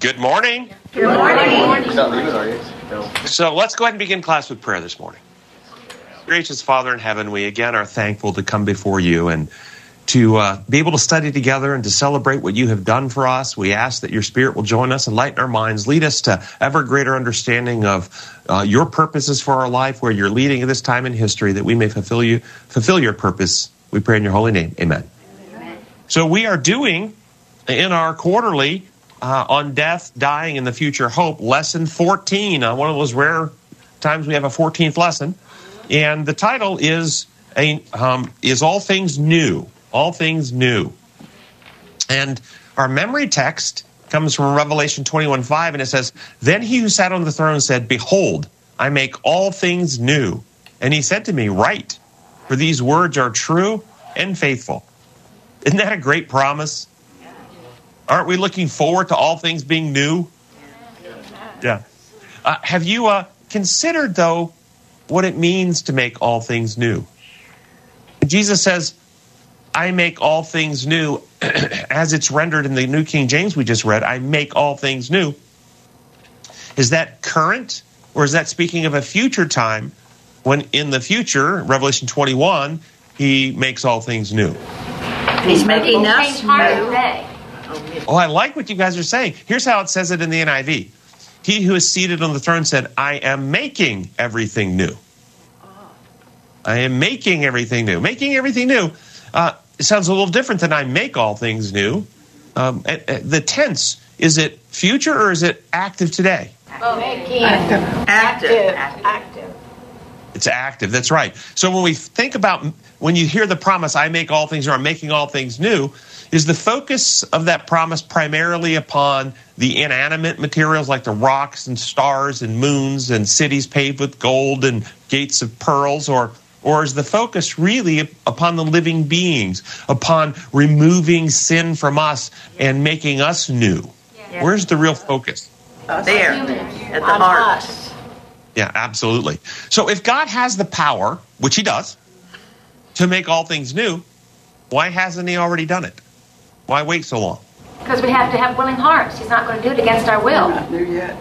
Good morning. Good morning. You're not leaving, are you? No. So let's go ahead and begin class with prayer this morning. Gracious Father in heaven, we again are thankful to come before you and to uh, be able to study together and to celebrate what you have done for us. We ask that your Spirit will join us, enlighten our minds, lead us to ever greater understanding of uh, your purposes for our life, where you're leading at this time in history, that we may fulfill you, fulfill your purpose. We pray in your holy name. Amen. Amen. So we are doing in our quarterly uh, on death, dying, and the future hope, lesson 14. Uh, one of those rare times we have a 14th lesson, and the title is a um, is all things new, all things new, and our memory text comes from Revelation 21 5, and it says, Then he who sat on the throne said, Behold, I make all things new. And he said to me, Write, for these words are true and faithful. Isn't that a great promise? Aren't we looking forward to all things being new? Yeah. Uh, have you uh, considered, though, what it means to make all things new? Jesus says, I make all things new, as it's rendered in the New King James we just read, I make all things new. Is that current, or is that speaking of a future time when in the future, Revelation 21, he makes all things new? He's making us new. Today. Oh, I like what you guys are saying. Here's how it says it in the NIV. He who is seated on the throne said, I am making everything new. I am making everything new. Making everything new uh, it sounds a little different than I make all things new. Um, the tense, is it future or is it active today? Making. Active. Active. It's active. That's right. So when we think about when you hear the promise, "I make all things new," or "I'm making all things new," is the focus of that promise primarily upon the inanimate materials like the rocks and stars and moons and cities paved with gold and gates of pearls, or or is the focus really upon the living beings, upon removing sin from us and making us new? Yeah. Where's the real focus? There, at the heart. Yeah, absolutely. So if God has the power, which he does, to make all things new, why hasn't he already done it? Why wait so long? Because we have to have willing hearts. He's not going to do it against our will. Not there yet.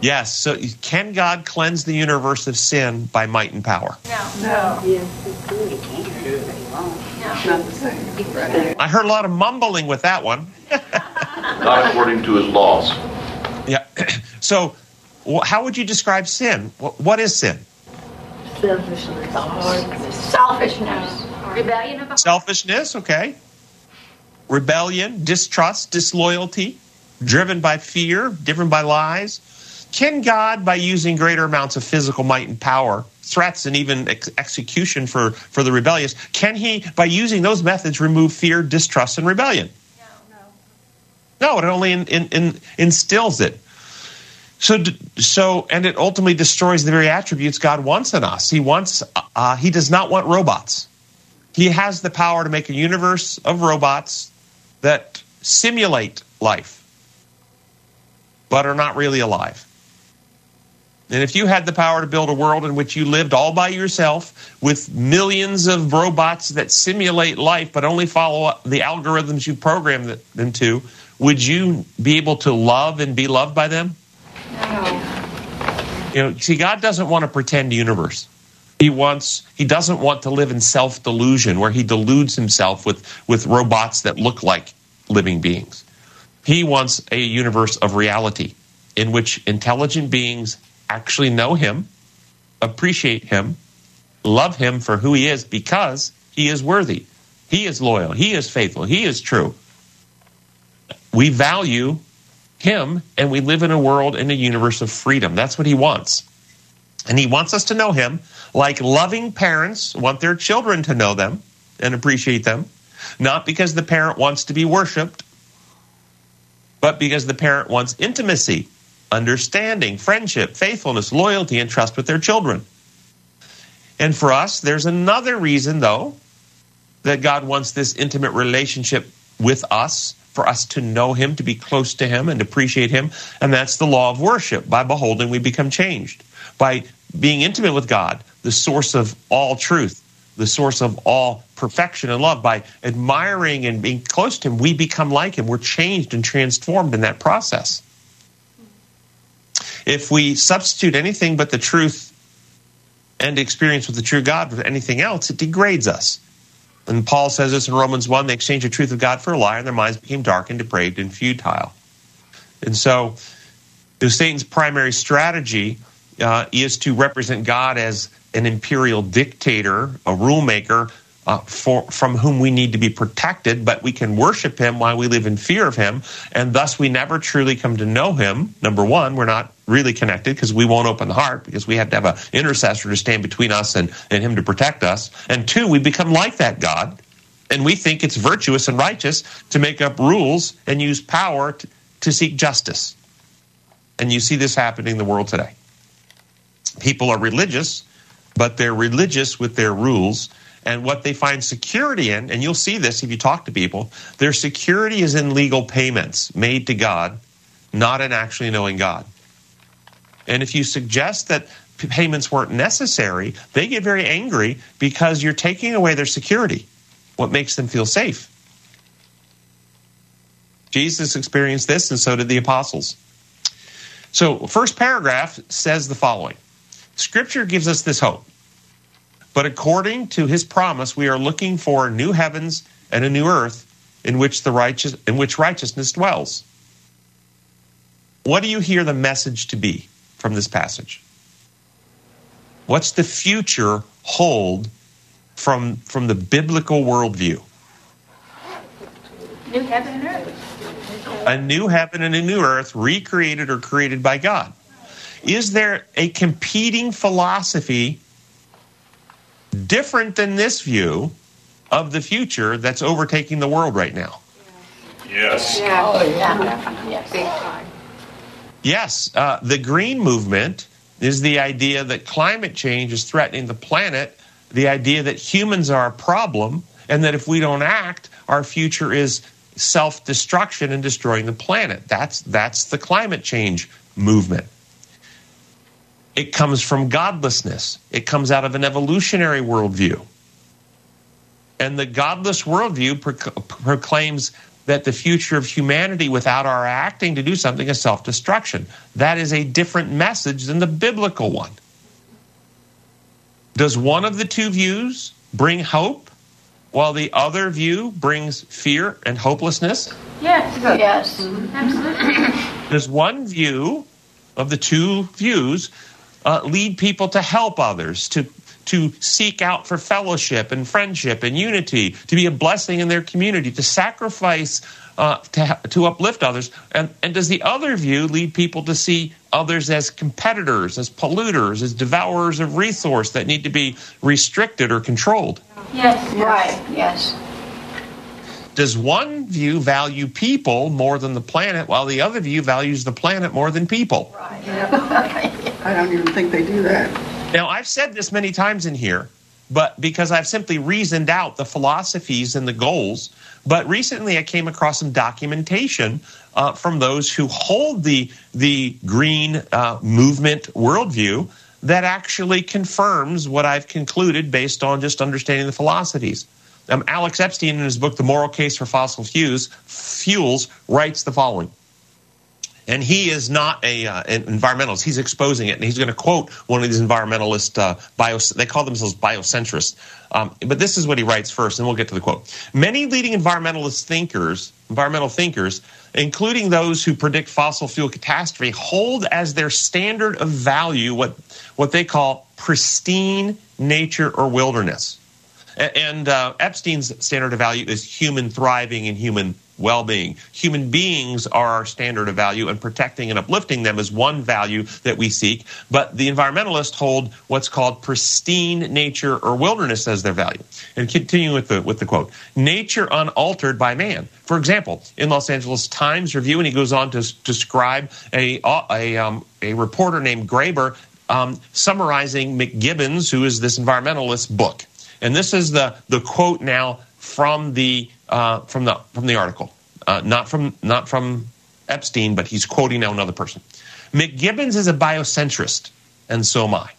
Yes, so can God cleanse the universe of sin by might and power? No. No, No. not the same. Right. I heard a lot of mumbling with that one. Not according to his laws. Yeah. So wh- how would you describe sin? What is sin? Selfishness. selfishness, Rebellion of the Selfishness, okay. Rebellion, distrust, disloyalty, driven by fear, driven by lies. Can God, by using greater amounts of physical might and power, threats and even ex- execution for, for the rebellious, can he, by using those methods, remove fear, distrust, and rebellion? No, no. no, it only in, in, in, instills it. So, so, and it ultimately destroys the very attributes God wants in us. He wants, uh, he does not want robots. He has the power to make a universe of robots that simulate life, but are not really alive. And if you had the power to build a world in which you lived all by yourself with millions of robots that simulate life but only follow the algorithms you programmed them to, would you be able to love and be loved by them? You know, see, God doesn't want a pretend universe. He wants he doesn't want to live in self-delusion where he deludes himself with, with robots that look like living beings. He wants a universe of reality in which intelligent beings actually know him, appreciate him, love him for who he is because he is worthy. He is loyal. He is faithful. He is true. We value him and we live in a world in a universe of freedom. That's what he wants. And he wants us to know him like loving parents want their children to know them and appreciate them, not because the parent wants to be worshiped, but because the parent wants intimacy, understanding, friendship, faithfulness, loyalty, and trust with their children. And for us, there's another reason, though, that God wants this intimate relationship with us, for us to know Him, to be close to Him, and appreciate Him. And that's the law of worship. By beholding, we become changed. By being intimate with God, the source of all truth, the source of all perfection and love. By admiring and being close to Him, we become like Him. We're changed and transformed in that process. If we substitute anything but the truth and experience with the true God with anything else, it degrades us. And Paul says this in Romans 1 they exchanged the truth of God for a lie, and their minds became dark and depraved and futile. And so, Satan's primary strategy uh, is to represent God as an imperial dictator, a rule maker, uh, for, from whom we need to be protected, but we can worship him while we live in fear of him, and thus we never truly come to know him. Number one, we're not really connected because we won't open the heart because we have to have an intercessor to stand between us and, and him to protect us. And two, we become like that God, and we think it's virtuous and righteous to make up rules and use power to, to seek justice. And you see this happening in the world today. People are religious, but they're religious with their rules and what they find security in, and you'll see this if you talk to people, their security is in legal payments made to God, not in actually knowing God. And if you suggest that payments weren't necessary, they get very angry because you're taking away their security, what makes them feel safe. Jesus experienced this, and so did the apostles. So, first paragraph says the following Scripture gives us this hope. But according to his promise, we are looking for new heavens and a new earth in which the righteous in which righteousness dwells. What do you hear the message to be from this passage? What's the future hold from from the biblical worldview? New heaven and earth. A new heaven and a new earth recreated or created by God. Is there a competing philosophy different than this view of the future that's overtaking the world right now? Yes. Yeah. Oh, yeah. Yes. Big time. Yes, uh, the green movement is the idea that climate change is threatening the planet, the idea that humans are a problem, and that if we don't act, our future is self destruction and destroying the planet. That's, that's the climate change movement. It comes from godlessness, it comes out of an evolutionary worldview. And the godless worldview proc- proclaims that the future of humanity without our acting to do something is self destruction. That is a different message than the biblical one. Does one of the two views bring hope while the other view brings fear and hopelessness? Yes. Yes. Absolutely. Does one view of the two views uh, lead people to help others, to to seek out for fellowship and friendship and unity, to be a blessing in their community, to sacrifice uh, to, to uplift others? And, and does the other view lead people to see others as competitors, as polluters, as devourers of resource that need to be restricted or controlled? Yes. Right. Yes. Does one view value people more than the planet, while the other view values the planet more than people? Right. I don't even think they do that. Now, I've said this many times in here, but because I've simply reasoned out the philosophies and the goals. But recently, I came across some documentation uh, from those who hold the the green uh, movement worldview that actually confirms what I've concluded based on just understanding the philosophies. Um, Alex Epstein, in his book *The Moral Case for Fossil Fuels*, fuels writes the following and he is not a uh, an environmentalist. He's exposing it, and he's going to quote one of these environmentalist uh, bio. They call themselves biocentrists. Um, but this is what he writes first, and we'll get to the quote. Many leading environmentalist thinkers, environmental thinkers, including those who predict fossil fuel catastrophe, hold as their standard of value what what they call pristine nature or wilderness. And uh, Epstein's standard of value is human thriving and human well being. Human beings are our standard of value, and protecting and uplifting them is one value that we seek. But the environmentalists hold what's called pristine nature or wilderness as their value. And continuing with the, with the quote nature unaltered by man. For example, in Los Angeles Times Review, and he goes on to describe a, a, um, a reporter named Graber um, summarizing McKibben's, who is this environmentalist book. And this is the, the quote now from the uh, from the from the article, uh, not from not from Epstein, but he's quoting now another person. McGibbons is a biocentrist, and so am I.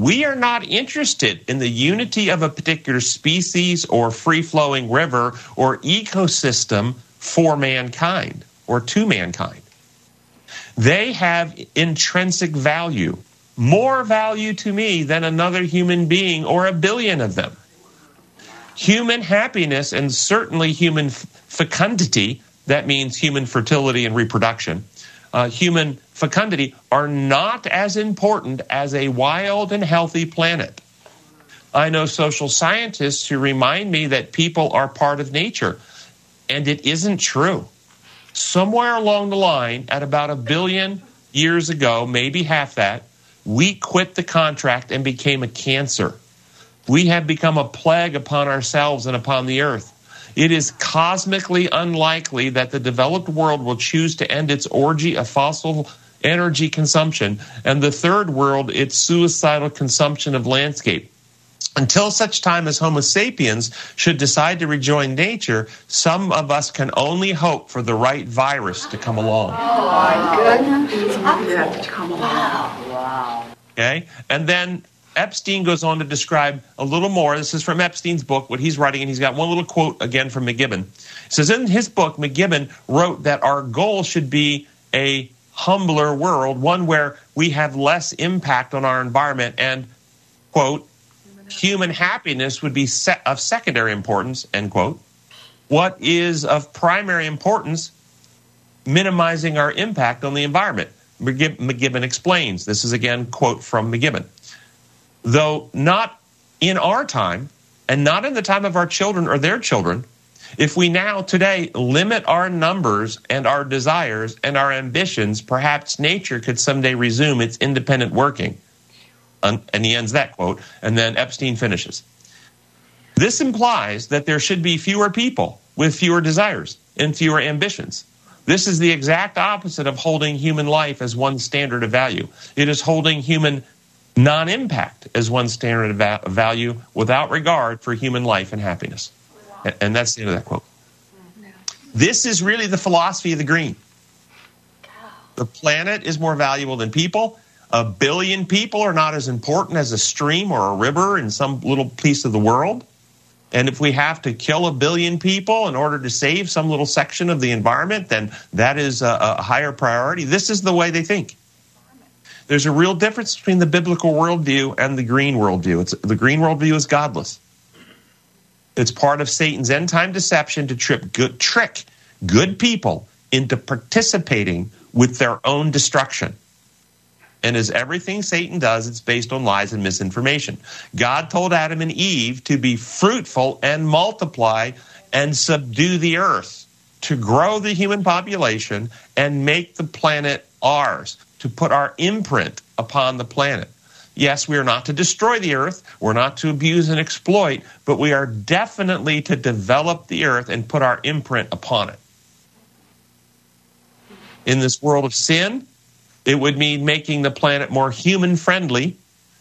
We are not interested in the unity of a particular species or free flowing river or ecosystem for mankind or to mankind. They have intrinsic value, more value to me than another human being or a billion of them. Human happiness and certainly human fecundity, that means human fertility and reproduction, uh, human fecundity, are not as important as a wild and healthy planet. I know social scientists who remind me that people are part of nature, and it isn't true. Somewhere along the line, at about a billion years ago, maybe half that, we quit the contract and became a cancer. We have become a plague upon ourselves and upon the earth. It is cosmically unlikely that the developed world will choose to end its orgy of fossil energy consumption, and the third world its suicidal consumption of landscape. Until such time as Homo sapiens should decide to rejoin nature, some of us can only hope for the right virus to come along. Yeah, to come along. Okay? And then Epstein goes on to describe a little more. This is from Epstein's book, what he's writing, and he's got one little quote again from McKibben. It says in his book, McKibben wrote that our goal should be a humbler world, one where we have less impact on our environment, and, quote, human happiness would be of secondary importance, end quote. What is of primary importance, minimizing our impact on the environment. McGibb- McKibben explains. This is again quote from McKibben. Though not in our time and not in the time of our children or their children, if we now today limit our numbers and our desires and our ambitions, perhaps nature could someday resume its independent working. And he ends that quote, and then Epstein finishes. This implies that there should be fewer people with fewer desires and fewer ambitions. This is the exact opposite of holding human life as one standard of value. It is holding human non impact as one standard of va- value without regard for human life and happiness. And, and that's the end of that quote. This is really the philosophy of the green. The planet is more valuable than people. A billion people are not as important as a stream or a river in some little piece of the world. And if we have to kill a billion people in order to save some little section of the environment, then that is a, a higher priority. This is the way they think. There's a real difference between the biblical worldview and the green worldview. It's, the green worldview is godless. It's part of Satan's end time deception to trip good, trick good people into participating with their own destruction. And as everything Satan does, it's based on lies and misinformation. God told Adam and Eve to be fruitful and multiply and subdue the earth, to grow the human population and make the planet ours, to put our imprint upon the planet. Yes, we are not to destroy the earth, we're not to abuse and exploit, but we are definitely to develop the earth and put our imprint upon it. In this world of sin, it would mean making the planet more human friendly,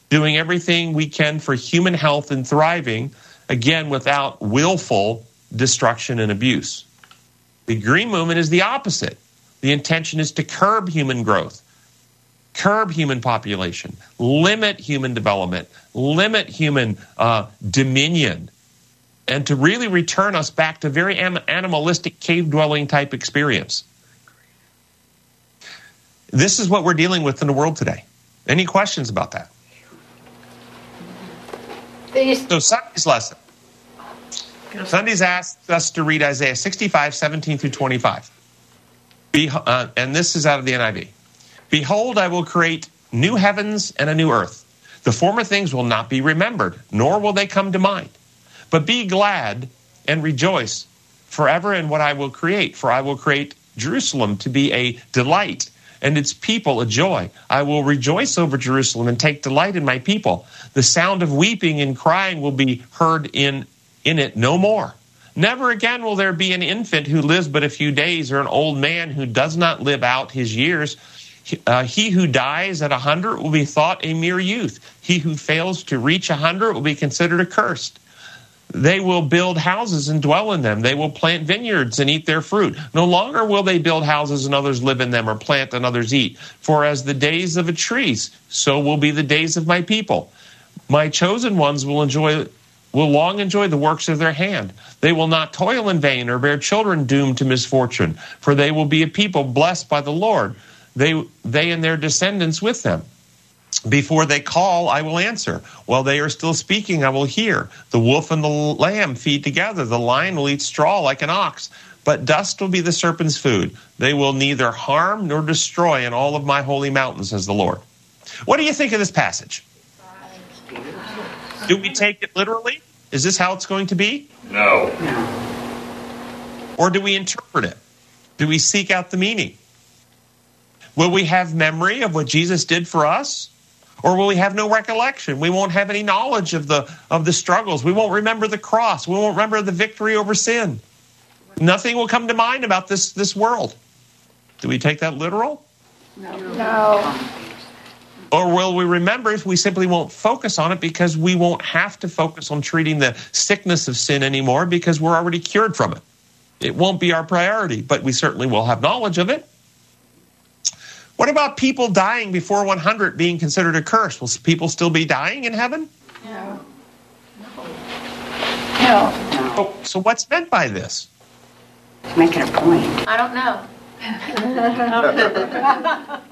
doing everything we can for human health and thriving, again, without willful destruction and abuse. The green movement is the opposite. The intention is to curb human growth, curb human population, limit human development, limit human uh, dominion, and to really return us back to very animalistic cave dwelling type experience. This is what we're dealing with in the world today. Any questions about that? So Sunday's lesson. Sunday's asked us to read Isaiah 65, 17 through 25. Be, uh, and this is out of the NIV. Behold, I will create new heavens and a new earth. The former things will not be remembered, nor will they come to mind. But be glad and rejoice forever in what I will create, for I will create Jerusalem to be a delight and its people a joy. I will rejoice over Jerusalem and take delight in my people. The sound of weeping and crying will be heard in, in it no more. Never again will there be an infant who lives but a few days or an old man who does not live out his years. Uh, he who dies at a hundred will be thought a mere youth. He who fails to reach a hundred will be considered accursed. They will build houses and dwell in them. They will plant vineyards and eat their fruit. No longer will they build houses and others live in them, or plant and others eat. For as the days of a tree, so will be the days of my people. My chosen ones will enjoy will long enjoy the works of their hand. They will not toil in vain or bear children doomed to misfortune, for they will be a people blessed by the Lord. They they and their descendants with them. Before they call, I will answer. While they are still speaking, I will hear. The wolf and the lamb feed together. The lion will eat straw like an ox. But dust will be the serpent's food. They will neither harm nor destroy in all of my holy mountains, says the Lord. What do you think of this passage? Do we take it literally? Is this how it's going to be? No. Or do we interpret it? Do we seek out the meaning? Will we have memory of what Jesus did for us? Or will we have no recollection? We won't have any knowledge of the of the struggles. We won't remember the cross. We won't remember the victory over sin. Nothing will come to mind about this this world. Do we take that literal? No. Or will we remember if we simply won't focus on it because we won't have to focus on treating the sickness of sin anymore because we're already cured from it? It won't be our priority, but we certainly will have knowledge of it. What about people dying before 100 being considered a curse? Will people still be dying in heaven? No. No. Oh, so what's meant by this? Making a point. I don't know.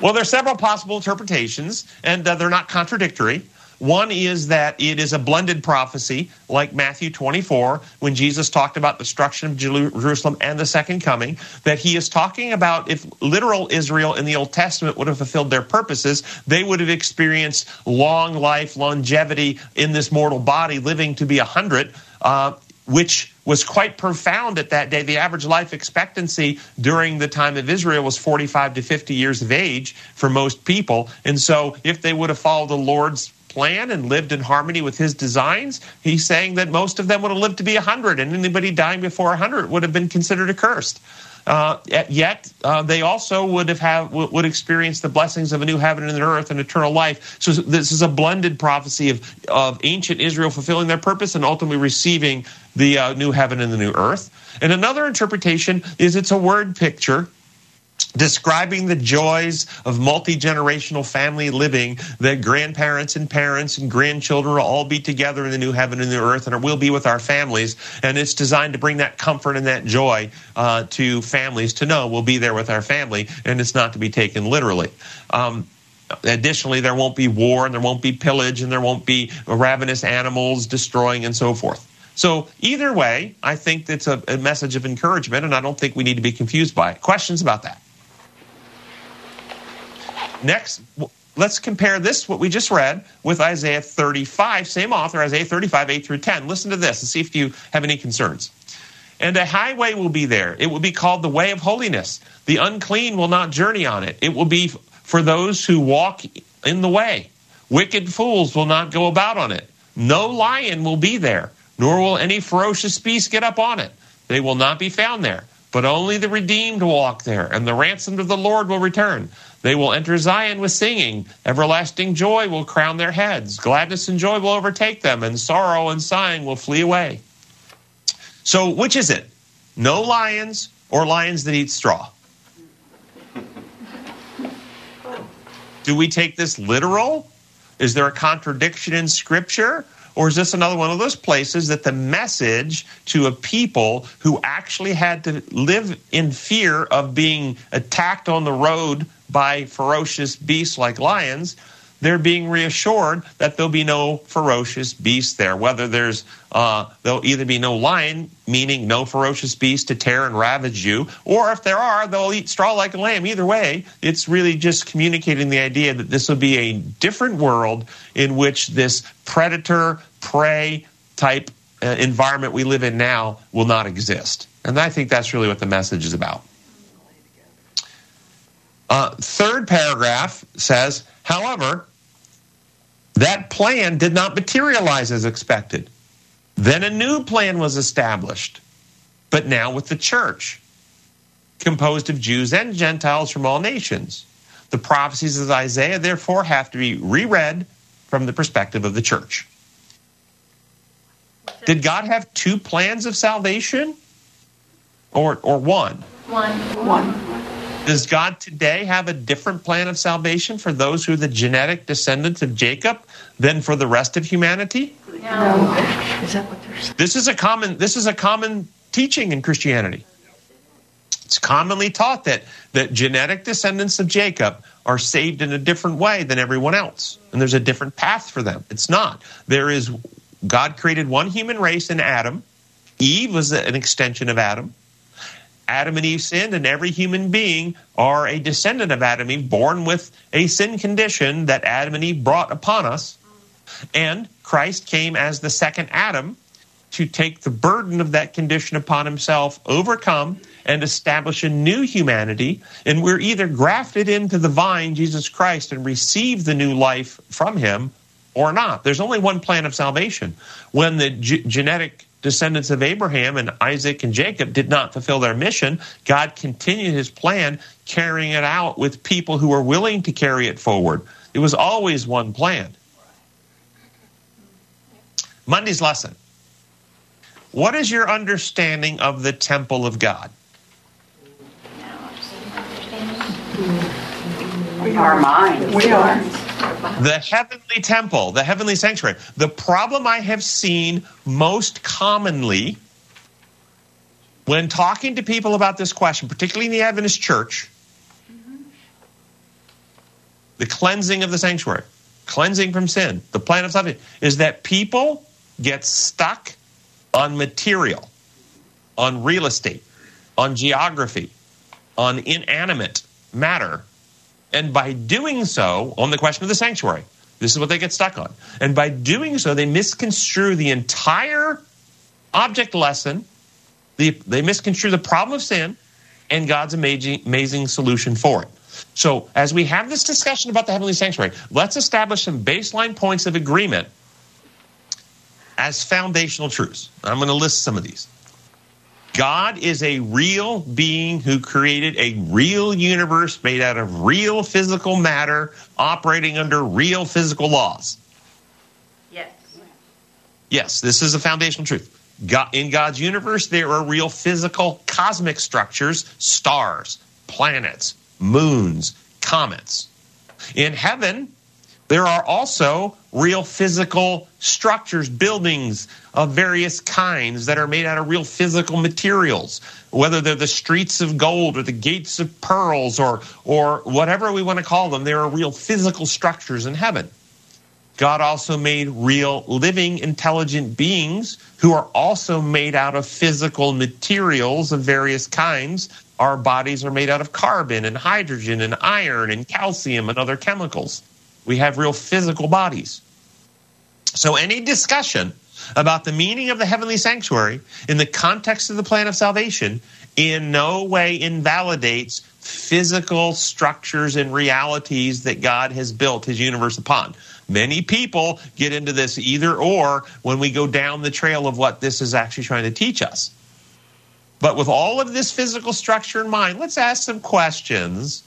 Well, there are several possible interpretations, and uh, they're not contradictory. One is that it is a blended prophecy, like Matthew 24, when Jesus talked about destruction of Jerusalem and the second coming, that he is talking about if literal Israel in the Old Testament would have fulfilled their purposes, they would have experienced long life, longevity in this mortal body, living to be a 100, uh, which was quite profound at that day. The average life expectancy during the time of Israel was 45 to 50 years of age for most people. And so, if they would have followed the Lord's plan and lived in harmony with his designs, he's saying that most of them would have lived to be 100, and anybody dying before 100 would have been considered accursed. Uh, yet uh, they also would have, have would experience the blessings of a new heaven and an earth and eternal life. So this is a blended prophecy of of ancient Israel fulfilling their purpose and ultimately receiving the uh, new heaven and the new earth. And another interpretation is it's a word picture describing the joys of multi-generational family living that grandparents and parents and grandchildren will all be together in the new heaven and the earth and will be with our families and it's designed to bring that comfort and that joy uh, to families to know we'll be there with our family and it's not to be taken literally um, additionally there won't be war and there won't be pillage and there won't be ravenous animals destroying and so forth so either way, I think it's a, a, message of encouragement, and I don't think we need to be confused by it. Questions about that? Next, let's compare this, what we just read, with Isaiah 35, same author, Isaiah 35, 8 through 10. Listen to this and see if you have any concerns. And a highway will be there. It will be called the way of holiness. The unclean will not journey on it. It will be for those who walk in the way. Wicked fools will not go about on it. No lion will be there, nor will any ferocious beast get up on it. They will not be found there, but only the redeemed walk there, and the ransomed of the Lord will return. They will enter Zion with singing. Everlasting joy will crown their heads. Gladness and joy will overtake them, and sorrow and sighing will flee away. So, which is it? No lions or lions that eat straw? Do we take this literal? Is there a contradiction in Scripture? Or is this another one of those places that the message to a people who actually had to live in fear of being attacked on the road by ferocious beasts like lions, they're being reassured that there'll be no ferocious beast there. Whether there's, uh, there'll either be no lion, meaning no ferocious beast to tear and ravage you, or if there are, they'll eat straw like a lamb. Either way, it's really just communicating the idea that this will be a different world in which this predator, prey type uh, environment we live in now will not exist. And I think that's really what the message is about. Uh, third paragraph says, however, that plan did not materialize as expected. Then a new plan was established, but now with the church, composed of Jews and Gentiles from all nations. The prophecies of Isaiah, therefore, have to be reread from the perspective of the church. Did God have two plans of salvation? Or, or one? One. One. Does God today have a different plan of salvation for those who are the genetic descendants of Jacob than for the rest of humanity? No. Is that what they're saying? This is a common this is a common teaching in Christianity. It's commonly taught that that genetic descendants of Jacob are saved in a different way than everyone else, and there's a different path for them. It's not. There is God created one human race in Adam. Eve was an extension of Adam. Adam and Eve sinned, and every human being are a descendant of Adam and Eve, born with a sin condition that Adam and Eve brought upon us. And Christ came as the second Adam to take the burden of that condition upon himself, overcome, and establish a new humanity. And we're either grafted into the vine, Jesus Christ, and receive the new life from him or not. There's only one plan of salvation. When the ge- genetic descendants of Abraham and Isaac and Jacob did not fulfill their mission, God continued his plan, carrying it out with people who were willing to carry it forward. It was always one plan. Monday's lesson. What is your understanding of the temple of God? Our mine. We are. The heavenly temple, the heavenly sanctuary. The problem I have seen most commonly when talking to people about this question, particularly in the Adventist church, the cleansing of the sanctuary, cleansing from sin, the plan of salvation, is that people get stuck on material, on real estate, on geography, on inanimate matter. And by doing so, on the question of the sanctuary, this is what they get stuck on. And by doing so, they misconstrue the entire object lesson. The, they misconstrue the problem of sin and God's amazing, amazing solution for it. So, as we have this discussion about the heavenly sanctuary, let's establish some baseline points of agreement as foundational truths. I'm going to list some of these. God is a real being who created a real universe made out of real physical matter, operating under real physical laws. Yes. Yes, this is a foundational truth. God, in God's universe, there are real physical cosmic structures, stars, planets, moons, comets. In heaven, there are also real physical structures, buildings of various kinds that are made out of real physical materials, whether they're the streets of gold or the gates of pearls or, or whatever we want to call them. There are real physical structures in heaven. God also made real living intelligent beings who are also made out of physical materials of various kinds. Our bodies are made out of carbon and hydrogen and iron and calcium and other chemicals. We have real physical bodies. So, any discussion about the meaning of the heavenly sanctuary in the context of the plan of salvation in no way invalidates physical structures and realities that God has built his universe upon. Many people get into this either or when we go down the trail of what this is actually trying to teach us. But with all of this physical structure in mind, let's ask some questions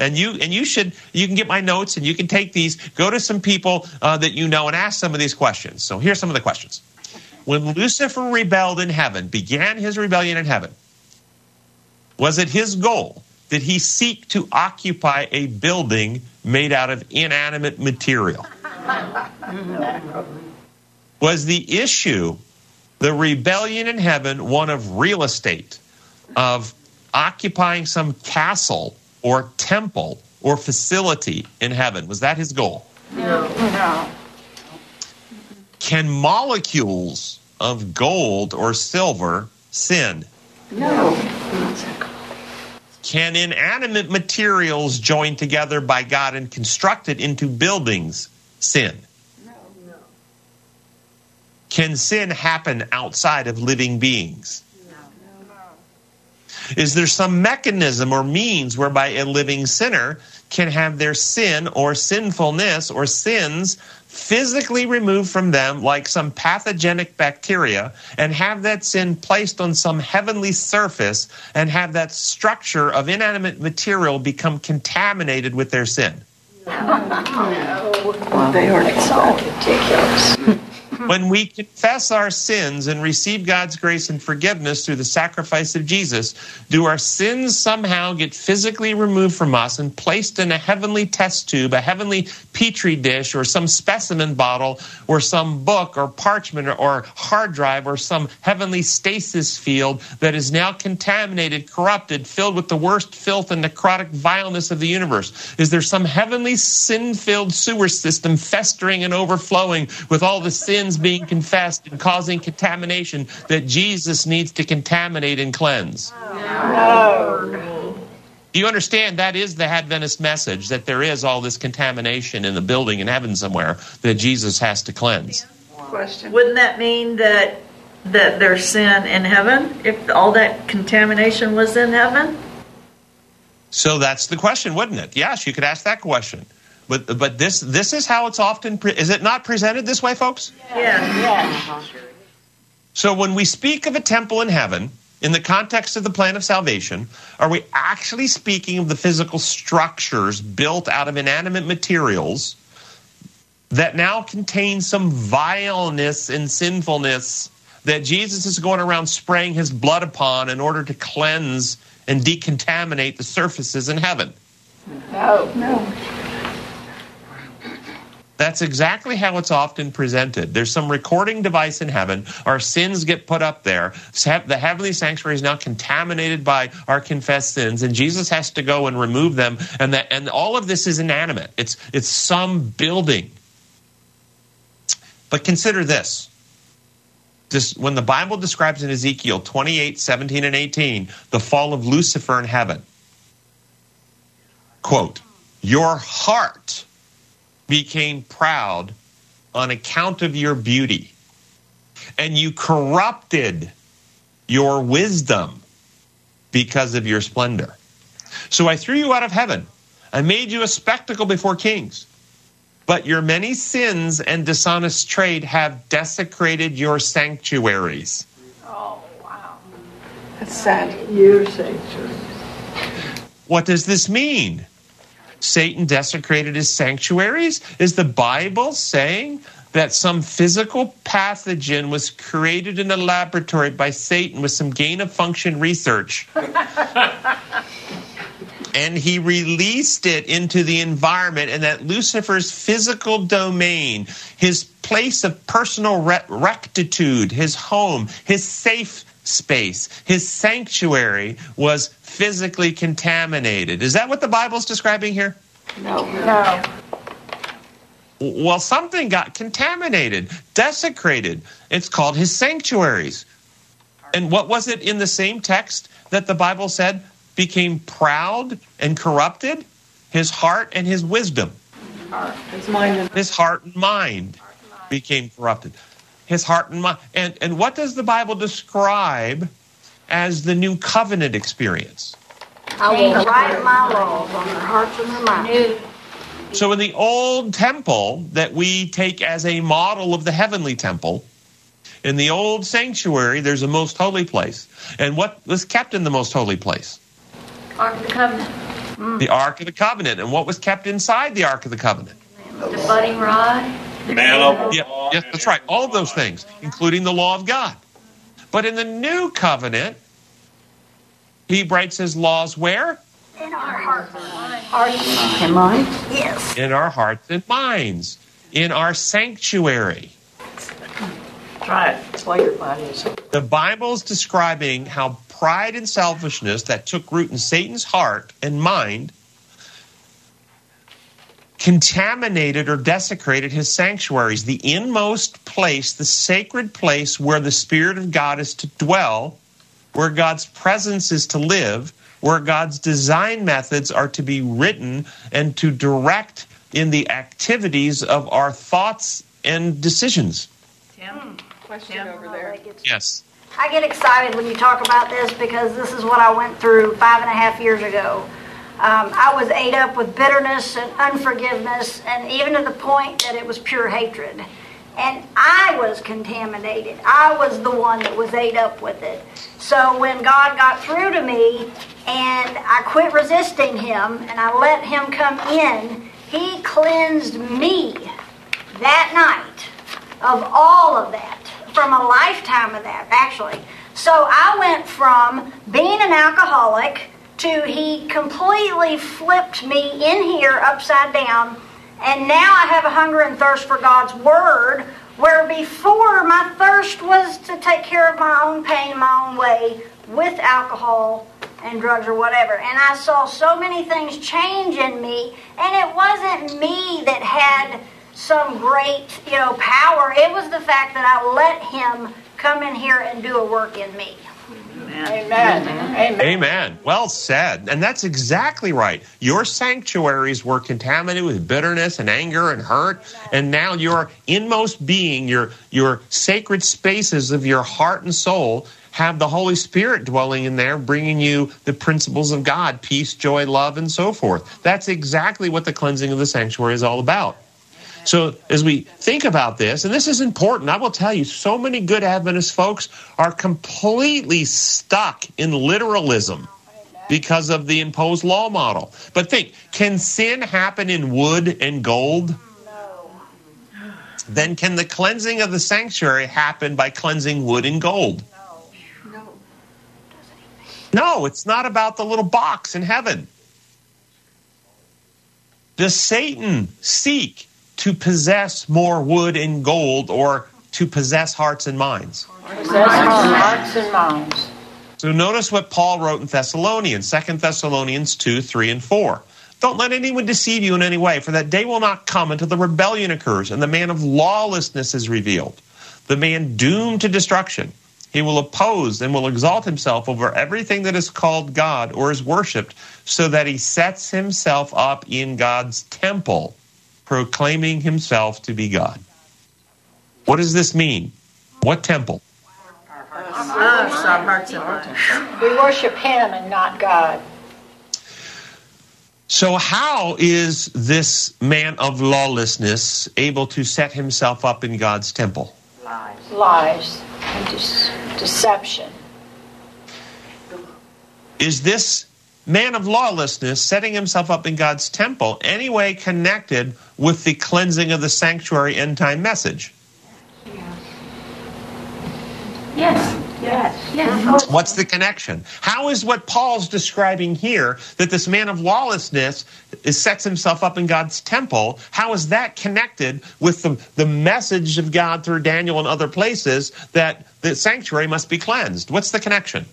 and you and you should you can get my notes and you can take these. Go to some people uh, that you know and ask some of these questions. So here's some of the questions. When lucifer rebelled in heaven began his rebellion in heaven was it his goal did he seek to occupy a building made out of inanimate material? Was the issue the rebellion in heaven one of real estate of occupying some castle or temple or facility in heaven? Was that his goal? No. Can molecules of gold or silver sin? No. Can inanimate materials joined together by God and constructed into buildings sin? No. Can sin happen outside of living beings? Is there some mechanism or means whereby a living sinner can have their sin or sinfulness or sins physically removed from them like some pathogenic bacteria and have that sin placed on some heavenly surface and have that structure of inanimate material become contaminated with their sin? No. no. Well, They are so ridiculous. Mm-hmm. When we confess our sins and receive God's grace and forgiveness through the sacrifice of Jesus, do our sins somehow get physically removed from us and placed in a heavenly test tube, a heavenly petri dish, or some specimen bottle, or some book, or parchment, or, hard drive, or some heavenly stasis field that is now contaminated, corrupted, filled with the worst filth and necrotic vileness of the universe? Is there some heavenly sin filled sewer system festering and overflowing with all the sins being confessed and causing contamination that Jesus needs to contaminate and cleanse? Do you understand that is the Adventist message that there is all this contamination in the building in heaven somewhere that Jesus has to cleanse? Question. Wouldn't that mean that that there's sin in heaven if all that contamination was in heaven? So that's the question, wouldn't it? Yes, you could ask that question. But but this this is how it's often pre- is it not presented this way, folks? Yeah. So when we speak of a temple in heaven, in the context of the plan of salvation, are we actually speaking of the physical structures built out of inanimate materials that now contain some vileness and sinfulness that Jesus is going around spraying his blood upon in order to cleanse and decontaminate the surfaces in heaven? No. No. That's exactly how it's often presented. There's some recording device in heaven. Our sins get put up there. The heavenly sanctuary is now contaminated by our confessed sins, and Jesus has to go and remove them. And that, and all of this is inanimate. It's it's some building. But consider this. This, when the Bible describes in Ezekiel 28, 17, and 18, the fall of Lucifer in heaven, quote, Your heart became proud on account of your beauty, and you corrupted your wisdom because of your splendor. So I threw you out of heaven. I made you a spectacle before kings. But your many sins and dishonest trade have desecrated your sanctuaries. Oh, wow. That's sad. Your sanctuary. What does this mean? Satan desecrated his sanctuaries? Is the Bible saying that some physical pathogen was created in a laboratory by Satan with some gain of function research? and he released it into the environment, and that Lucifer's physical domain, his place of personal rectitude, his home, his safe space, his sanctuary was physically contaminated. Is that what the Bible's describing here? No. No. Well, something got contaminated, desecrated. It's called his sanctuaries. And what was it in the same text that the Bible said became proud and corrupted? His heart and his wisdom. His mind and His heart and mind became corrupted. His heart and mind. And, and what does the Bible describe as the new covenant experience? I will write my laws on their hearts and their minds. So, in the old temple that we take as a model of the heavenly temple, in the old sanctuary, there's a most holy place. And what was kept in the most holy place? Ark of the Covenant. Mm. The Ark of the Covenant. And what was kept inside the Ark of the Covenant? The budding rod. Yeah, yes, that's right. All of those things, including the law of God. But in the new covenant, he writes his laws where? In our hearts and minds. Yes. In our hearts and minds, in our sanctuary. Try it. That's why your body is. The Bible is describing how pride and selfishness that took root in Satan's heart and mind contaminated or desecrated his sanctuaries, the inmost place, the sacred place where the Spirit of God is to dwell, where God's presence is to live, where God's design methods are to be written and to direct in the activities of our thoughts and decisions. Tim. Hmm, question over there. Yes. I get excited when you talk about this because this is what I went through five and a half years ago. Um, I was ate up with bitterness and unforgiveness, and even to the point that it was pure hatred. And I was contaminated. I was the one that was ate up with it. So when God got through to me and I quit resisting Him and I let Him come in, He cleansed me that night of all of that, from a lifetime of that, actually. So I went from being an alcoholic to he completely flipped me in here upside down. And now I have a hunger and thirst for God's Word, where before my thirst was to take care of my own pain my own way with alcohol and drugs or whatever. And I saw so many things change in me, and it wasn't me that had some great, you know, power. It was the fact that I let him come in here and do a work in me. Amen. Amen. Amen. Well said. And that's exactly right. Your sanctuaries were contaminated with bitterness and anger and hurt. And now your inmost being, your, your sacred spaces of your heart and soul have the Holy Spirit dwelling in there, bringing you the principles of God, peace, joy, love, and so forth. That's exactly what the cleansing of the sanctuary is all about. So as we think about this, and this is important, I will tell you, so many good Adventist folks are completely stuck in literalism because of the imposed law model. But think, can sin happen in wood and gold? Then can the cleansing of the sanctuary happen by cleansing wood and gold? No, it's not about the little box in heaven. Does Satan seek to possess more wood and gold or to possess hearts and minds? Possess hearts and minds. So notice what Paul wrote in Thessalonians, 2 Thessalonians 2, 3, and 4. Don't let anyone deceive you in any way, for that day will not come until the rebellion occurs and the man of lawlessness is revealed, the man doomed to destruction. He will oppose and will exalt himself over everything that is called God or is worshipped, so that he sets himself up in God's temple, proclaiming himself to be God. What does this mean? What temple? We worship Him and not God. So, how is this man of lawlessness able to set himself up in God's temple? Lies Lies. and de- deception. Is this man of lawlessness setting himself up in God's temple any way connected with the cleansing of the sanctuary end time message? Yes. Yes. Yes. Mm-hmm. What's the connection? How is what Paul's describing here that this man of lawlessness is, sets himself up in God's temple? How is that connected with the, the message of God through Daniel and other places that the sanctuary must be cleansed? What's the connection?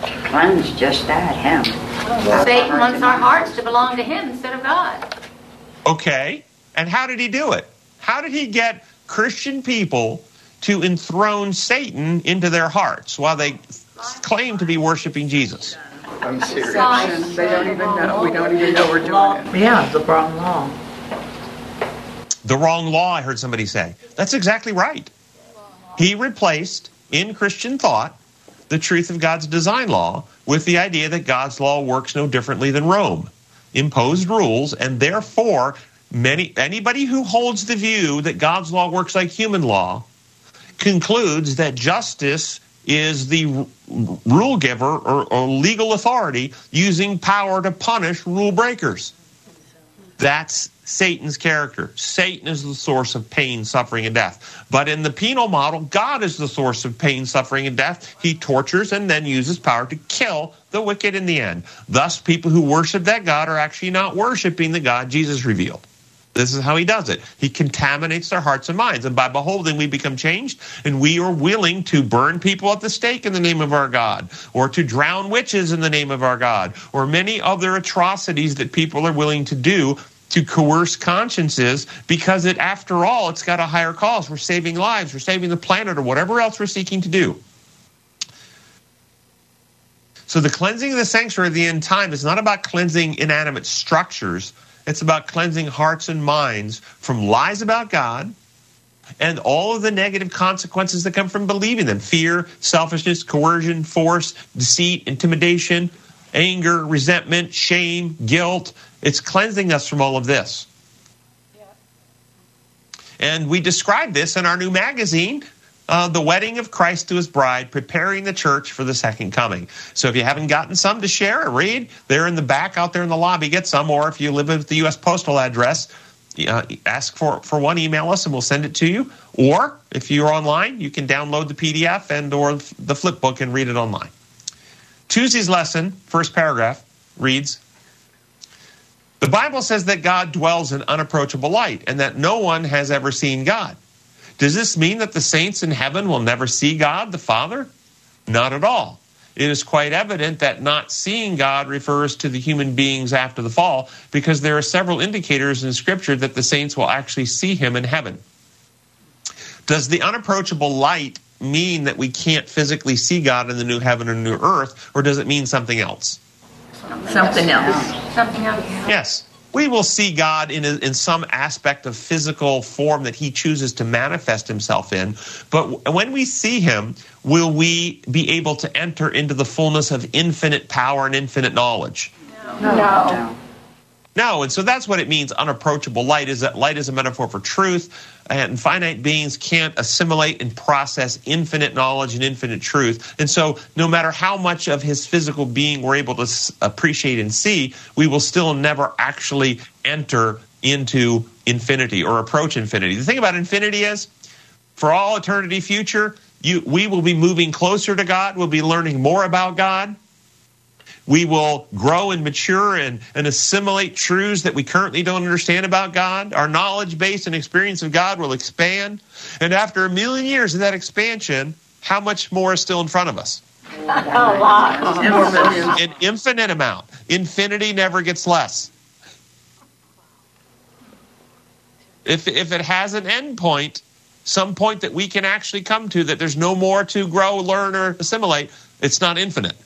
Cleanse just that, him. Satan wants our hearts to belong to him instead of God. Okay. And how did he do it? How did he get Christian people to enthrone Satan into their hearts while they claim to be worshiping Jesus? I'm serious. They don't even know. We don't even know we're doing it. Yeah, the wrong law. The wrong law, I heard somebody say. That's exactly right. He replaced in Christian thought the truth of God's design law with the idea that God's law works no differently than Rome. Imposed rules, and therefore, many anybody who holds the view that God's law works like human law concludes that justice is the rule giver or, or legal authority using power to punish rule breakers. That's Satan's character. Satan is the source of pain, suffering, and death. But in the penal model, God is the source of pain, suffering, and death. He tortures and then uses power to kill the wicked in the end. Thus, people who worship that God are actually not worshiping the God Jesus revealed. This is how he does it. He contaminates their hearts and minds. And by beholding, we become changed, and we are willing to burn people at the stake in the name of our God, or to drown witches in the name of our God, or many other atrocities that people are willing to do to coerce consciences because it after all it's got a higher cause. We're saving lives. We're saving the planet or whatever else we're seeking to do. So the cleansing of the sanctuary at the end time is not about cleansing inanimate structures. It's about cleansing hearts and minds from lies about god and all of the negative consequences that come from believing them. Fear selfishness coercion force deceit intimidation anger resentment shame guilt it's cleansing us from all of this. And we describe this in our new magazine, uh, The Wedding of Christ to His Bride, Preparing the Church for the Second Coming. So if you haven't gotten some to share or read, they're in the back out there in the lobby. Get some. Or if you live at the U.S. postal address, uh, ask for, for one, email us, and we'll send it to you. Or if you're online, you can download the PDF and or the flip book and read it online. Tuesday's lesson, first paragraph, reads The Bible says that God dwells in unapproachable light and that no one has ever seen God. Does this mean that the saints in heaven will never see God, the Father? Not at all. It is quite evident that not seeing God refers to the human beings after the fall because there are several indicators in Scripture that the saints will actually see Him in heaven. Does the unapproachable light mean that we can't physically see God in the new heaven and new earth, or does it mean something else? Something else. Something else. Yes. We will see God in, a, in some aspect of physical form that He chooses to manifest Himself in. But when we see Him, will we be able to enter into the fullness of infinite power and infinite knowledge? No. No. No, and so that's what it means. Unapproachable light is that light is a metaphor for truth, and finite beings can't assimilate and process infinite knowledge and infinite truth. And so, no matter how much of his physical being we're able to appreciate and see, we will still never actually enter into infinity or approach infinity. The thing about infinity is, for all eternity future, you, we will be moving closer to God. We'll be learning more about God. We will grow and mature and, and assimilate truths that we currently don't understand about God. Our knowledge base and experience of God will expand. And after a million years of that expansion, how much more is still in front of us? A lot. An infinite amount. Infinity never gets less. If, if it has an end point, some point that we can actually come to that there's no more to grow, learn, or assimilate, it's not infinite.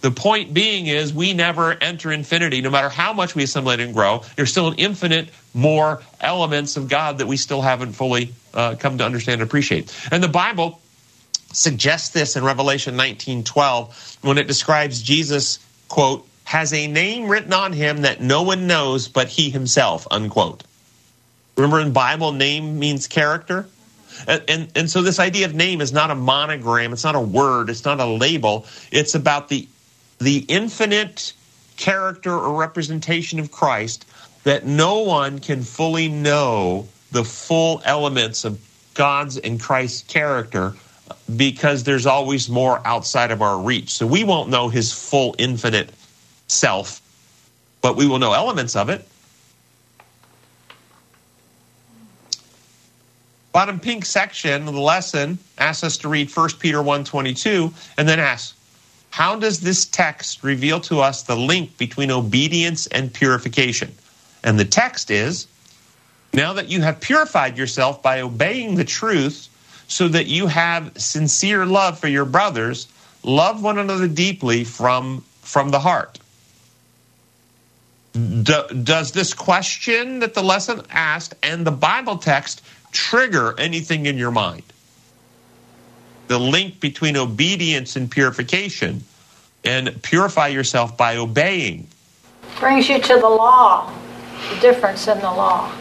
The point being is we never enter infinity. No matter how much we assimilate and grow, there's still an infinite more elements of God that we still haven't fully uh, come to understand and appreciate. And the Bible suggests this in Revelation 19:12 when it describes Jesus, quote, has a name written on him that no one knows but he himself, unquote. Remember in Bible, name means character? And, and, and so this idea of name is not a monogram, it's not a word, it's not a label. It's about the the infinite character or representation of Christ that no one can fully know the full elements of God's and Christ's character because there's always more outside of our reach. So we won't know his full infinite self, but we will know elements of it. Bottom pink section of the lesson asks us to read 1 Peter 1:22 and then asks, how does this text reveal to us the link between obedience and purification? And the text is, now that you have purified yourself by obeying the truth, so that you have sincere love for your brothers, love one another deeply from, from the heart. Do, does this question that the lesson asked and the Bible text trigger anything in your mind? The link between obedience and purification, and purify yourself by obeying. Brings you to the law, the difference in the law.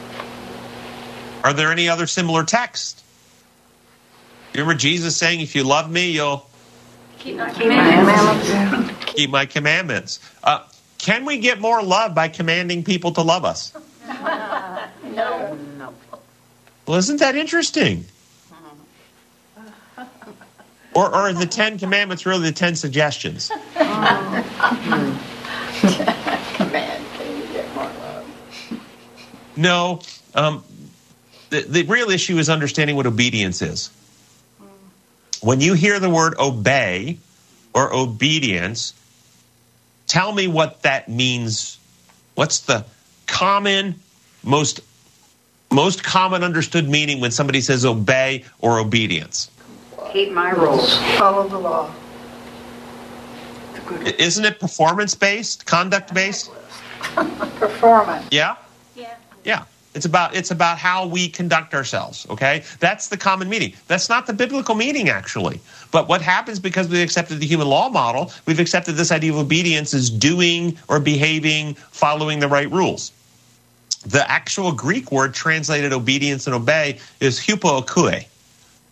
Are there any other similar texts? Remember Jesus saying, If you love me, you'll Keep my commandments. keep my commandments. Uh, can we get more love by commanding people to love us? Well, isn't that interesting? Or, are the Ten Commandments really the Ten Suggestions? Command, can you get more love? No. Um, the, the real issue is understanding what obedience is. When you hear the word obey or obedience, tell me what that means. What's the common, most most common understood meaning when somebody says obey or obedience? Keep my rules. Follow the law. I- Isn't it performance based, conduct based? Performance. Yeah. Yeah. Yeah. It's about it's about how we conduct ourselves, okay? That's the common meaning. That's not the biblical meaning actually. But what happens because we've accepted the human law model, we've accepted this idea of obedience as doing or behaving, following the right rules. The actual Greek word translated obedience and obey is hupoakue.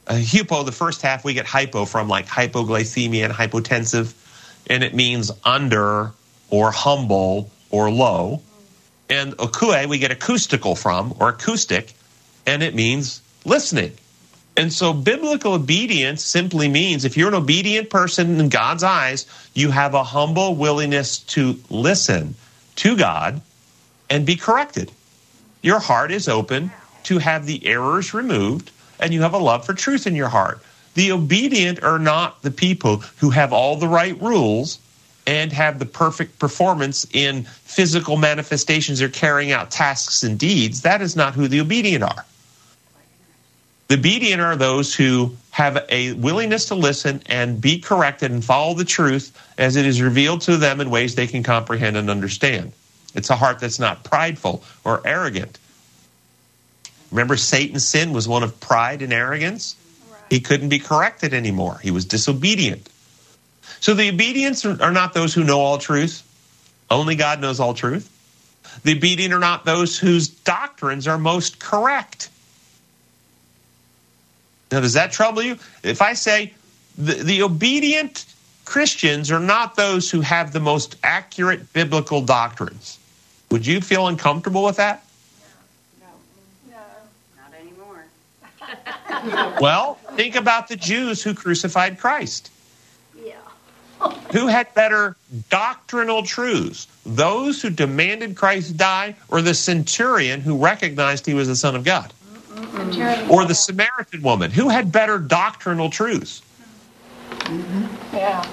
Uh, hypo, the first half we get hypo from like hypoglycemia and hypotensive, and it means under or humble or low. And okue, we get acoustical from, or acoustic, and it means listening. And so biblical obedience simply means if you're an obedient person in God's eyes, you have a humble willingness to listen to God and be corrected. Your heart is open to have the errors removed, and you have a love for truth in your heart. The obedient are not the people who have all the right rules and have the perfect performance in physical manifestations or carrying out tasks and deeds. That is not who the obedient are. The obedient are those who have a willingness to listen and be corrected and follow the truth as it is revealed to them in ways they can comprehend and understand. It's a heart that's not prideful or arrogant. Remember, Satan's sin was one of pride and arrogance? He couldn't be corrected anymore. He was disobedient. So the obedients are not those who know all truth. Only God knows all truth. The obedient are not those whose doctrines are most correct. Now, does that trouble you? If I say the, the obedient Christians are not those who have the most accurate biblical doctrines, would you feel uncomfortable with that? No, no, no. not anymore. Well, think about the Jews who crucified Christ. Yeah. Who had better doctrinal truths? Those who demanded Christ die, or the centurion who recognized he was the Son of God? Centurion. Or the Samaritan woman? Who had better doctrinal truths? Yeah.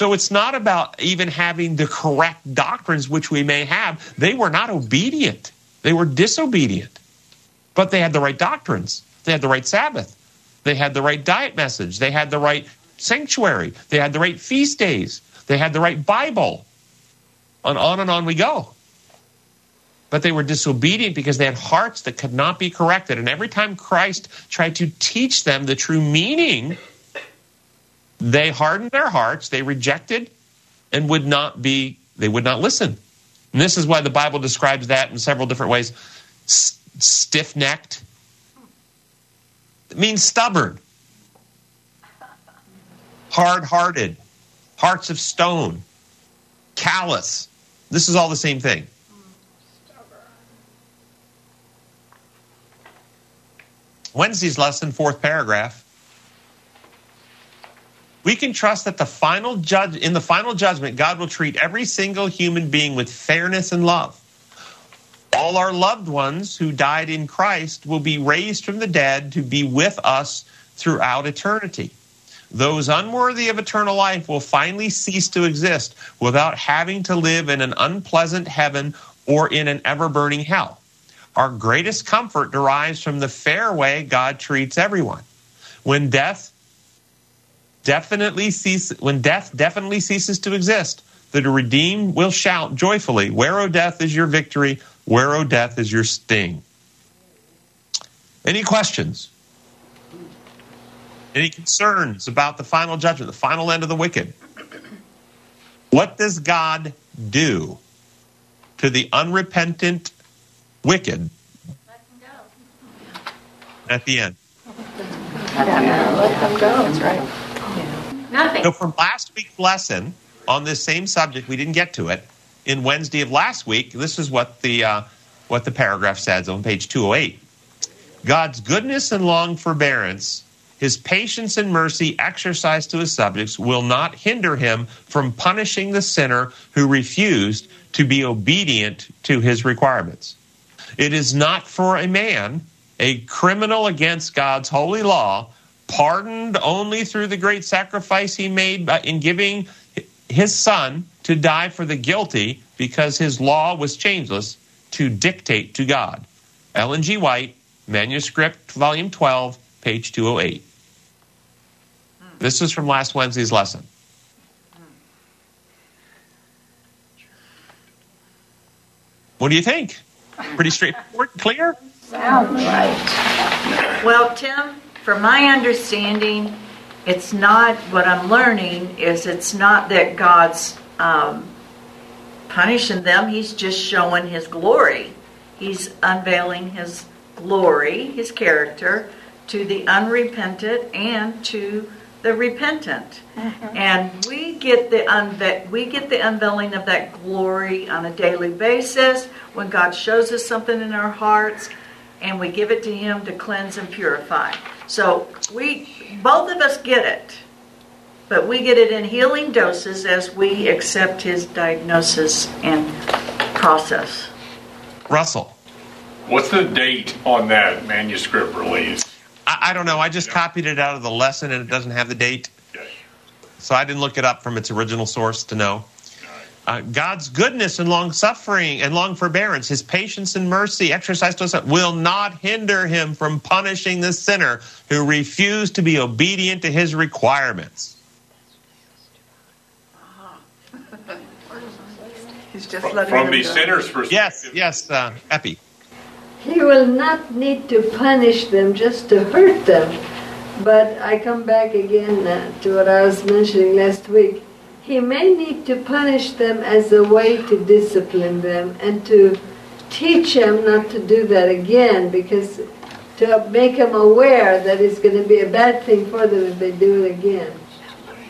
So it's not about even having the correct doctrines, which we may have. They were not obedient, they were disobedient. But they had the right doctrines, they had the right Sabbath, they had the right diet message, they had the right sanctuary, they had the right feast days, they had the right Bible. And on and on we go. But they were disobedient because they had hearts that could not be corrected. And every time Christ tried to teach them the true meaning, they hardened their hearts, they rejected, and would not be, they would not listen. And this is why the Bible describes that in several different ways. S- Stiff necked. It means stubborn. Hard hearted. Hearts of stone. Callous. This is all the same thing. Wednesday's lesson, fourth paragraph. We can trust that the final judge in the final judgment, God will treat every single human being with fairness and love. All our loved ones who died in Christ will be raised from the dead to be with us throughout eternity. Those unworthy of eternal life will finally cease to exist without having to live in an unpleasant heaven or in an ever burning hell. Our greatest comfort derives from the fair way God treats everyone. When death definitely cease, when death definitely ceases to exist, the redeemed will shout joyfully, "Where, O death, is your victory? Where, O death, is your sting?" Any questions? Any concerns about the final judgment, the final end of the wicked? What does God do to the unrepentant wicked at the end? Let them go. That's right. Nothing. So, from last week's lesson on this same subject, we didn't get to it. In Wednesday of last week, this is what the uh, what the paragraph says on page 208. God's goodness and long forbearance, his patience and mercy exercised to his subjects, will not hinder him from punishing the sinner who refused to be obedient to his requirements. It is not for a man, a criminal against God's holy law, pardoned only through the great sacrifice he made in giving his son to die for the guilty because his law was changeless, to dictate to God. Ellen G. White, Manuscript, Volume 12, page 208. This is from last Wednesday's lesson. What do you think? Pretty straightforward, clear? Sounds right. Well, Tim, from my understanding, it's not, what I'm learning is it's not that God's um, punishing them, He's just showing His glory. He's unveiling His glory, His character, to the unrepentant and to the repentant. And we get the unve- we get the unveiling of that glory on a daily basis when God shows us something in our hearts and we give it to him to cleanse and purify. So we both of us get it. But we get it in healing doses as we accept his diagnosis and process. Russell. What's the date on that manuscript release? I, I don't know. I just copied it out of the lesson and it doesn't have the date. Okay. So I didn't look it up from its original source to know. Uh, God's goodness and long suffering and long forbearance, his patience and mercy exercised to us will not hinder him from punishing the sinner who refused to be obedient to his requirements. He's just From, letting from the go. sinner's perspective. Yes, yes, uh, Epi. He will not need to punish them just to hurt them. But I come back again uh, to what I was mentioning last week. He may need to punish them as a way to discipline them and to teach them not to do that again because to make them aware that it's going to be a bad thing for them if they do it again.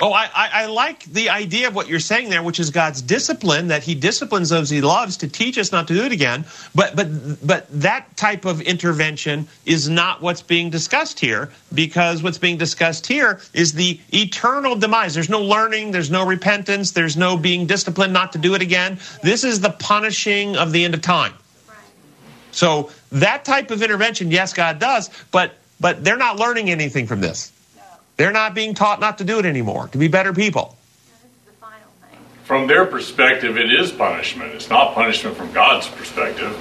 Oh, I, I, like the idea of what you're saying there, which is God's discipline, that He disciplines those He loves to teach us not to do it again. But but but that type of intervention is not what's being discussed here, because what's being discussed here is the eternal demise. There's no learning, there's no repentance, there's no being disciplined not to do it again. This is the punishing of the end of time. So that type of intervention, yes, God does, but but they're not learning anything from this. They're not being taught not to do it anymore, to be better people. The. From their perspective, it is punishment. It's not punishment from God's perspective.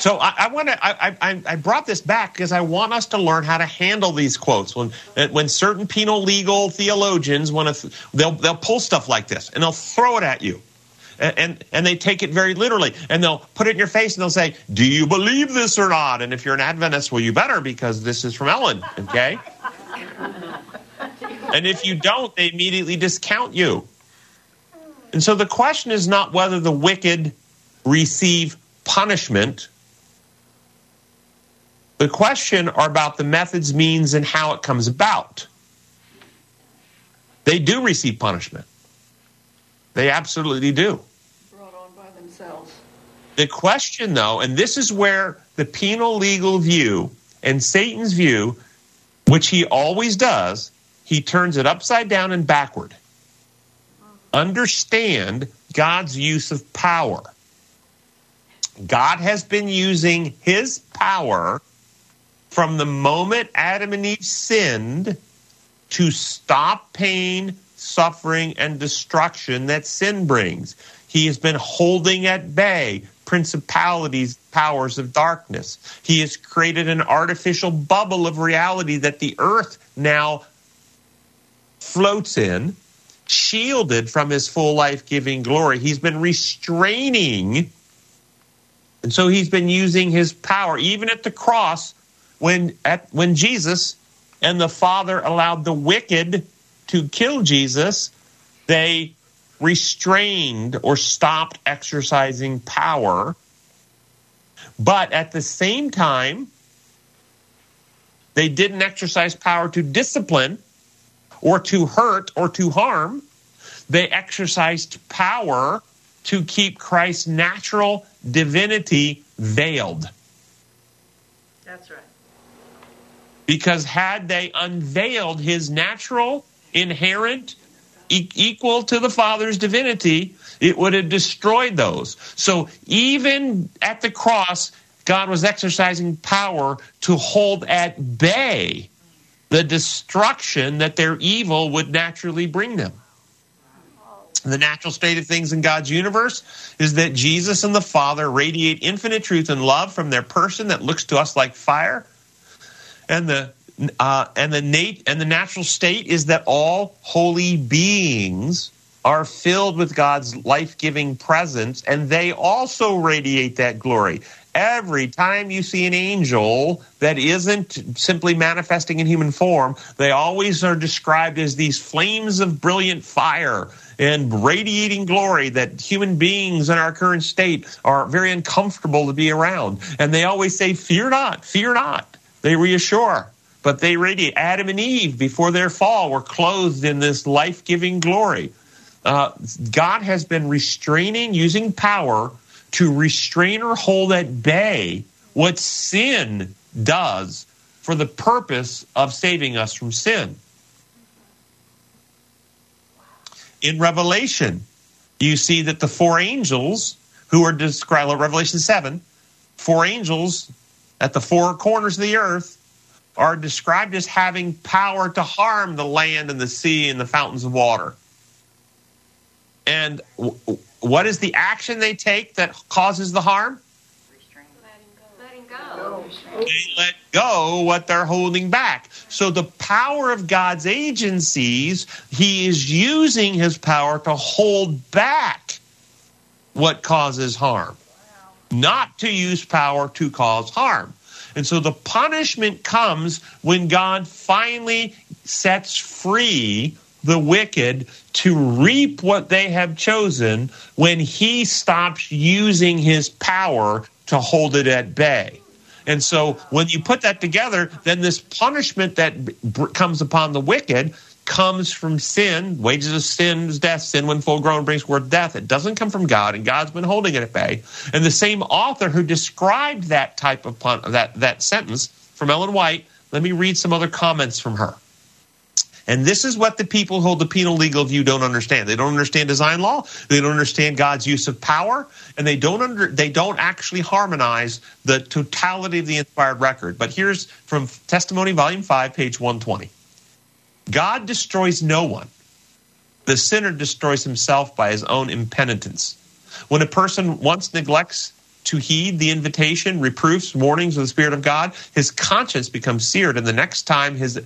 So I, I want to. I, I, I brought this back because I want us to learn how to handle these quotes. When eh, when certain penal legal theologians want to, they'll they'll pull stuff like this and they'll throw it at you, and, and and they take it very literally, and they'll put it in your face and they'll say, "Do you believe this or not?" And if you're an Adventist, well, you better because this is from Ellen. Okay. And if you don't, they immediately discount you. And so the question is not whether the wicked receive punishment. The question are about the methods, means, and how it comes about. They do receive punishment. They absolutely do. Brought on by themselves. The question, though, and this is where the penal legal view and Satan's view, which he always does, he turns it upside down and backward. Understand God's use of power. God has been using his power from the moment Adam and Eve sinned to stop pain, suffering, and destruction that sin brings. He has been holding at bay principalities, powers of darkness. He has created an artificial bubble of reality that the earth now floats in, shielded from his full life giving glory. He's been restraining, and so he's been using his power, even at the cross, when at when Jesus and the Father allowed the wicked to kill Jesus, they restrained or stopped exercising power. But at the same time, they didn't exercise power to discipline or to hurt or to harm. They exercised power to keep Christ's natural divinity veiled. That's right. Because had they unveiled his natural, inherent, e- equal to the Father's divinity, it would have destroyed those. So even at the cross, God was exercising power to hold at bay the destruction that their evil would naturally bring them. The natural state of things in God's universe is that Jesus and the Father radiate infinite truth and love from their person that looks to us like fire. And the uh, and the nat- and the natural state is that all holy beings are filled with God's life-giving presence, and they also radiate that glory. Every time you see an angel that isn't simply manifesting in human form, they always are described as these flames of brilliant fire and radiating glory that human beings in our current state are very uncomfortable to be around. And they always say, Fear not, fear not. They reassure. but they radiate. Adam and Eve, before their fall, were clothed in this life giving glory. Uh, God has been restraining, using power to restrain or hold at bay what sin does for the purpose of saving us from sin. In Revelation, you see that the four angels who are described, in Revelation 7, four angels at the four corners of the earth are described as having power to harm the land and the sea and the fountains of water. And what is the action they take that causes the harm? Letting go. They let go what they're holding back. So the power of God's agencies, he is using his power to hold back what causes harm, not to use power to cause harm. And so the punishment comes when God finally sets free the wicked to reap what they have chosen when he stops using his power to hold it at bay. And so when you put that together, then this punishment that comes upon the wicked comes from sin. Wages of sin is death. Sin, when full grown, brings forth death. It doesn't come from God, and God's been holding it at bay. And the same author who described that type of pun- that that sentence from Ellen White. Let me read some other comments from her. And this is what the people who hold the penal legal view don't understand. They don't understand design law. They don't understand God's use of power, and they don't under, they don't actually harmonize the totality of the inspired record. But here's from Testimony, Volume Five, page one twenty. God destroys no one. The sinner destroys himself by his own impenitence. When a person once neglects to heed the invitation, reproofs, warnings of the Spirit of God, his conscience becomes seared, and the next time his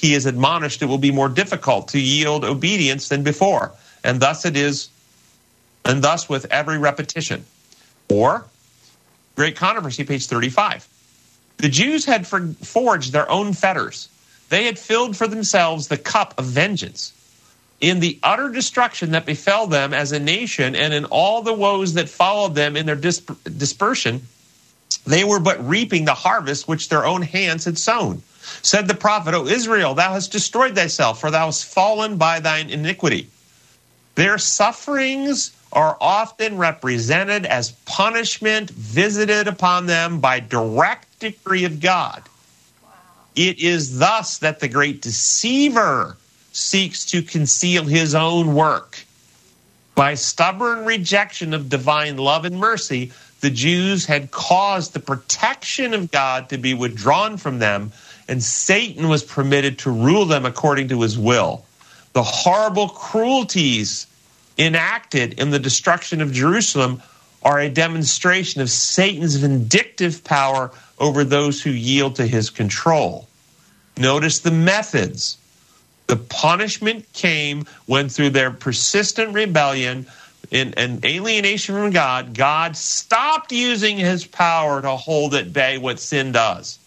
he is admonished, it will be more difficult to yield obedience than before. And thus it is, and thus with every repetition. Or, Great Controversy, page 35. The Jews had forged their own fetters. They had filled for themselves the cup of vengeance. In the utter destruction that befell them as a nation and in all the woes that followed them in their dispersion, they were but reaping the harvest which their own hands had sown. Said the prophet, O Israel, thou hast destroyed thyself, for thou hast fallen by thine iniquity. Their sufferings are often represented as punishment visited upon them by direct decree of God. It is thus that the great deceiver seeks to conceal his own work. By stubborn rejection of divine love and mercy, the Jews had caused the protection of God to be withdrawn from them and Satan was permitted to rule them according to his will. The horrible cruelties enacted in the destruction of Jerusalem are a demonstration of Satan's vindictive power over those who yield to his control. Notice the methods. The punishment came when, through their persistent rebellion and, and alienation from God, God stopped using his power to hold at bay what sin does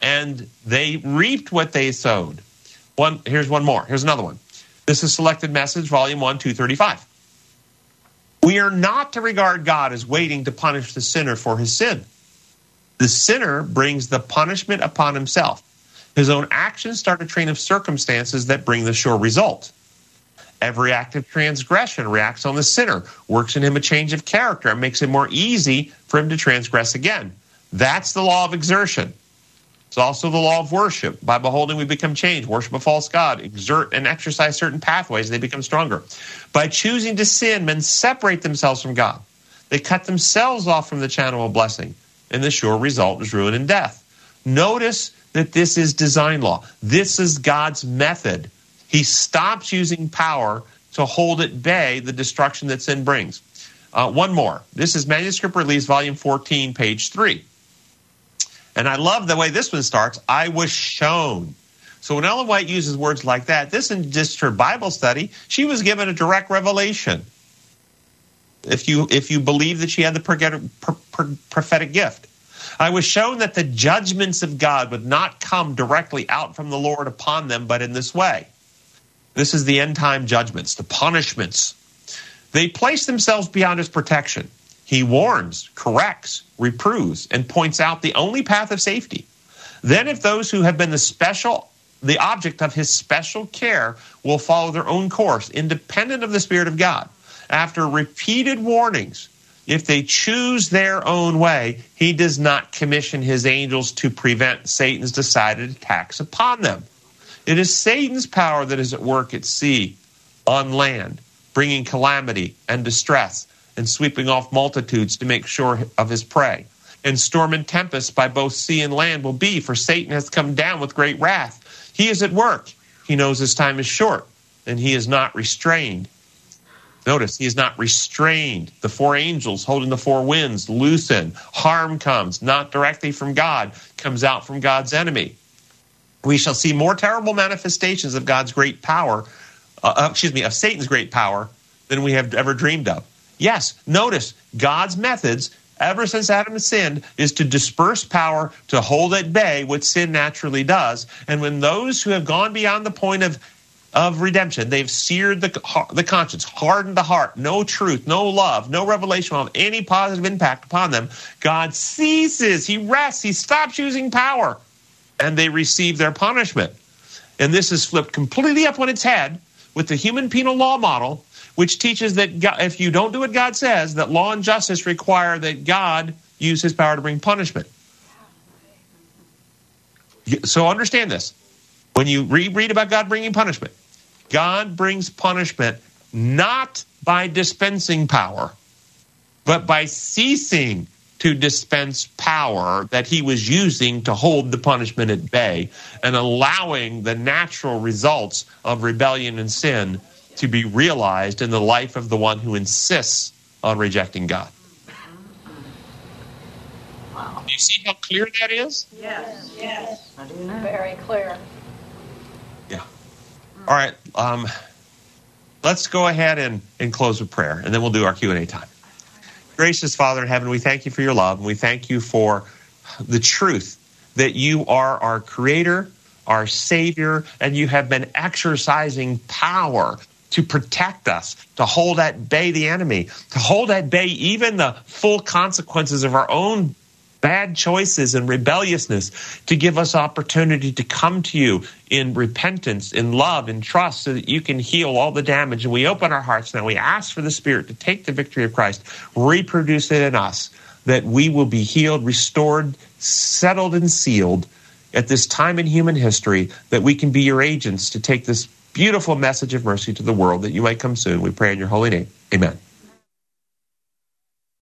and they reaped what they sowed. One here's one more. Here's another one. This is selected message, volume 1, 235. We are not to regard God as waiting to punish the sinner for his sin. The sinner brings the punishment upon himself. His own actions start a train of circumstances that bring the sure result. Every act of transgression reacts on the sinner, works in him a change of character, and makes it more easy for him to transgress again. That's the law of exertion. It's also the law of worship. By beholding, we become changed. Worship a false God. Exert and exercise certain pathways, they become stronger. By choosing to sin, men separate themselves from God. They cut themselves off from the channel of blessing, and the sure result is ruin and death. Notice that this is design law. This is God's method. He stops using power to hold at bay the destruction that sin brings. Uh, one more. This is Manuscript Release, Volume 14, page 3. And I love the way this one starts. I was shown. So when Ellen White uses words like that, this isn't just her Bible study. She was given a direct revelation. If you if you believe that she had the prophetic gift, I was shown that the judgments of God would not come directly out from the Lord upon them, but in this way. This is the end time judgments, the punishments. They place themselves beyond his protection. He warns, corrects, reproves, and points out the only path of safety. Then, if those who have been the special, the object of his special care, will follow their own course, independent of the Spirit of God, after repeated warnings, if they choose their own way, he does not commission his angels to prevent Satan's decided attacks upon them. It is Satan's power that is at work at sea, on land, bringing calamity and distress, and sweeping off multitudes to make sure of his prey. And storm and tempest by both sea and land will be, for Satan has come down with great wrath. He is at work. He knows his time is short, and he is not restrained. Notice he is not restrained. The four angels holding the four winds loosen. Harm comes, not directly from God, comes out from God's enemy. We shall see more terrible manifestations of God's great power, uh, uh excuse me, of Satan's great power than we have ever dreamed of. Yes, notice God's methods ever since Adam sinned is to disperse power, to hold at bay what sin naturally does. And when those who have gone beyond the point of of redemption. They've seared the, the conscience, hardened the heart, no truth, no love, no revelation will have any positive impact upon them. God ceases, He rests, He stops using power, and they receive their punishment. And this is flipped completely up on its head with the human penal law model, which teaches that God, if you don't do what God says, that law and justice require that God use His power to bring punishment. So understand this. When you read about God bringing punishment, God brings punishment not by dispensing power, but by ceasing to dispense power that he was using to hold the punishment at bay and allowing the natural results of rebellion and sin to be realized in the life of the one who insists on rejecting God. Wow. Do you see how clear that is? Yes, yes. Very clear. Yeah. All right. Um, let's go ahead and, and close with prayer, and then we'll do our Q&A time. Gracious Father in heaven, we thank you for your love, and we thank you for the truth that you are our creator, our savior, and you have been exercising power to protect us, to hold at bay the enemy, to hold at bay even the full consequences of our own bad choices and rebelliousness to give us opportunity to come to you in repentance, in love, in trust, so that you can heal all the damage. And we open our hearts now. We ask for the Spirit to take the victory of Christ, reproduce it in us, that we will be healed, restored, settled, and sealed at this time in human history, that we can be your agents to take this beautiful message of mercy to the world, that you might come soon. We pray in your holy name. Amen.